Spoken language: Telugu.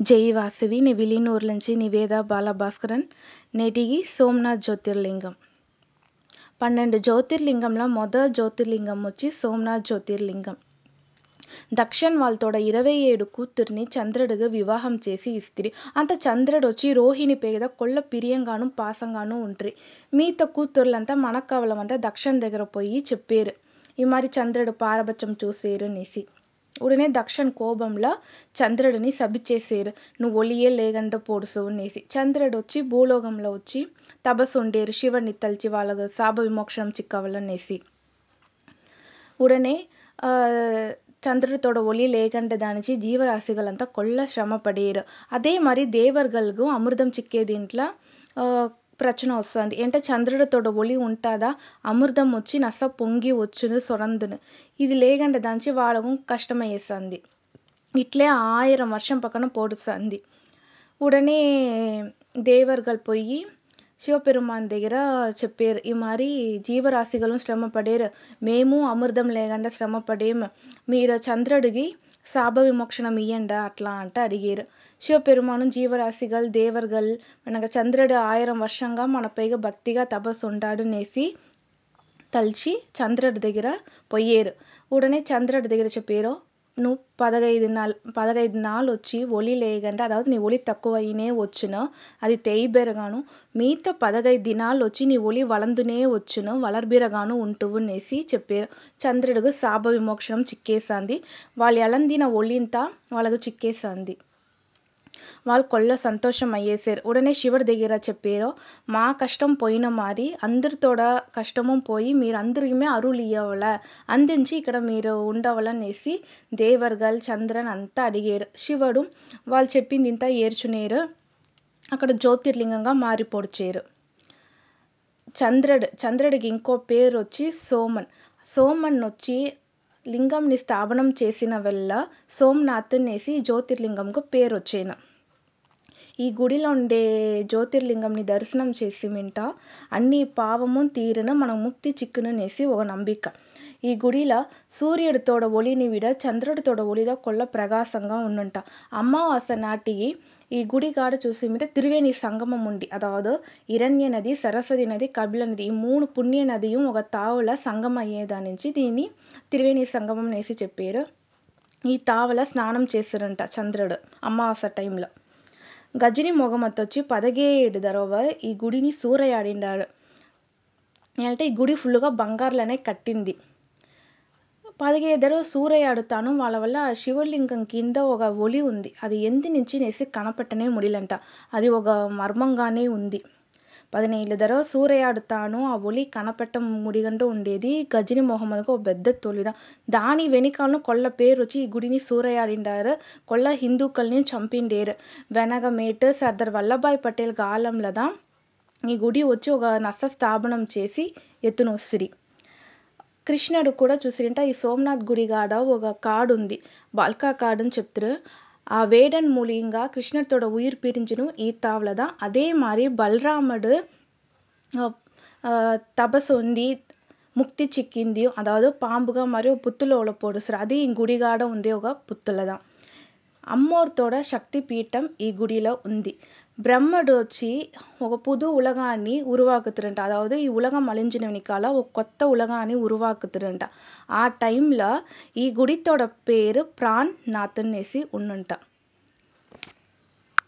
జై వాసవి నీ నుంచి నివేద బాలభాస్కరన్ నేటిగి సోమనాథ్ జ్యోతిర్లింగం. పన్నెండు జ్యోతిర్లింగంలో మొదటి జ్యోతిర్లింగం వచ్చి సోమనాథ్ జ్యోతిర్లింగం. దక్షన్ వాళ్ళతోడ ఇరవై ఏడు కూతుర్ని చంద్రుడిగా వివాహం చేసి ఇస్తిరి. అంత చంద్రుడు వచ్చి రోహిణి పేద కొల్ల పిరియంగాను పాసంగాను ఉంట్రి మిగతా కూతుర్లంతా మనక్కవలమంట దక్షన్ దగ్గర పోయి చెప్పారు. ఈ మరి చంద్రుడు పారబచ్చం చూసేరు అనేసి ఉడనే దక్షన్ కోపంలో చంద్రుడిని శపించేసారు నువ్వు ఒలియే లేకుండా పొడుసు అనేసి. చంద్రుడు వచ్చి భూలోకంలో వచ్చి తపస్సు ఉండేరు శివుని తలిచి వాళ్ళకు శాప విమోక్షం చిక్కవలనేసి. ఉడనే చంద్రుడితోడ ఒలి లేకుండా దానిచి జీవరాశిಗಳಂతా కొల్ల శ్రమ పడేరు అదే మరి ప్రచన వస్తుంది. అంటే చంద్రుడితోడ ఒలి ఉంటుందా? అమృతం వచ్చి నస పొంగి వచ్చును సొరందును. ఇది లేకంటే దంచి వాడకం కష్టమయ్యేస్తుంది ఇట్లే ఆయిరం వర్షం పక్కన పొడుస్తుంది ఉడనే దేవర్గల్ పోయి శివపెరుమాన్ దగ్గర చెప్పారు ఈ మరి జీవరాశిగలు శ్రమ పడేరు మేము అమృతం లేకుండా శ్రమ పడేము మీరు చంద్రుడికి శాప విమోక్షణం ఇయ్యండి అట్లా అడిగేరు. అడిగారు శివపెరుమాను జీవరాశిగల్ దేవర్గల్ మనకు చంద్రుడు ఆయిరం వర్షంగా మన పైగా భక్తిగా తపస్సు ఉంటాడు అనేసి తలిచి చంద్రుడి దగ్గర పోయారు ఉడనే చంద్రుడి దగ్గర చెప్పారు నువ్వు పదహైదు నాలు పదహైదు நாள் வச்சு ஒளியில் ஏகంட அதாவது நீ ஒளி తక్కువైనే వచ్చును అది తేయిబెరగాను మిగతా పదహైదు దినాలు వచ్చి నీ ఒలి వలందునే వచ్చిన వలర్బిరగాను ఉంటువునేసి చెప్పారు. చంద్రుడికి శాప విమోక్షణం చిక్కేసాంది వాళ్ళు ఎలందిన ఒలింత వాళ్ళకు చిక్కేసాంది వాళ్ళు కొల్ల సంతోషం అయ్యేసారు ఉడనే శివుడి దగ్గర చెప్పారు మా కష్టం పోయిన మారి అందరితోడ కష్టము పోయి మీరు అందరికీ అరుள் ఇవ్వవల అందించి ఇక్కడ మీరు ఉండవలనేసి దేవర్గల్ చంద్రన్ అంతా అడిగారు. శివుడు వాళ్ళు చెప్పింది ఇంత ఏర్చునేరు అక్కడ జ్యోతిర్లింగంగా మారిపొడిచారు. చంద్రుడు చంద్రుడికి ఇంకో పేరు వచ్చి సోమన్. సోమన్ వచ్చి లింగంని స్థాపనం చేసిన వల్ల సోమనాథ్ అనేసి జ్యోతిర్లింగంకు పేరు వచ్చాను ఈ గుడిలో ఉండే జ్యోతిర్లింగంని దర్శనం చేసి వింట అన్ని పావము తీరును మన ముక్తి చిక్కుననేసి ఒక నంబిక. ఈ గుడిలో సూర్యుడితోడ ఒలిని విడ చంద్రుడితోడ ఒలిద కొల్ల ప్రకాశంగా ఉండుంట. అమావాస్య నాటి ఈ గుడి కాడ చూసి మీద త్రివేణి సంగమం ఉంది. అదావదు ఇరణ్య నది సరస్వతి నది కబిల నది ఈ మూడు పుణ్య నదిயும் ఒక తావుల సంగమం అయ్యేదాని నుంచి దీన్ని త్రివేణి సంగమం అనేసి చెప్పారు. ఈ తావల స్నానం చేస్తారంట చంద్రుడు అమావాస్య టైంలో. గజని మొగమత్ వచ్చి పదహేడు దరవ ఈ గుడిని సూరయాడిండారు అంటే ఈ గుడి ఫుల్గా బంగారులనే కట్టింది పదిహేదరు సూరయాడుతాను వాళ్ళ వల్ల శివలింగం కింద ఒక ఒలి ఉంది అది ఎందు నుంచి నేసి కనపట్టనే ముడిలంట అది ఒక మర్మంగానే ఉంది పదిహేను ధర సూరయాడుతాను. ఆ ఒలి కనపెట్ట ముడిగంటూ ఉండేది. గజిని మొహమ్మద్కు ఒక పెద్ద తొలిద. దాని వెనుకాలను కొల్ల పేరు వచ్చి ఈ గుడిని సూరయాడిండారు. కొల్ల హిందూకల్ని చంపిండేరు. వెనగమేట్ సర్దార్ వల్లభాయ్ పటేల్ కాలంలోదా ఈ గుడి వచ్చి ఒక నస స్థాపనం చేసి ఎత్తునొస్సిరి కృష్ణుడు కూడా చూసిరింట ఈ సోమనాథ్ గుడి కాడ ఒక కాడు ఉంది బాల్కా కాడు అని చెప్తారు ఆ వేడన్ మూలియంగా కృష్ణుడితోడ ఉయిర్ పిరించును ఈ తావలదా அதே மாதிரி బలరాముడు తపస్సు ఉంది ముక్తి చిక్కింది అదావదు పాంబుగా మరియు పుత్తులోల పొడుసురు అది ఈ గుడిగాడ ఉంది ఒక పుత్తులదా అమ్మోర్తోడ శక్తి పీఠం ఈ గుడిలో ఉంది బ్రహ్మడు వచ్చి ఒక పుదు ఉలగాన్ని ఉరువాకుతురంట అదావదు ఈ ఉలగం అழிంచిన వెనకాల ఒక కొత్త ఉలగాన్ని ఉరువాకుతురంట ఆ టైంలో ఈ గుడితోడ పేరు ప్రాణ్ నాథ్ అనేసి ఉండుంట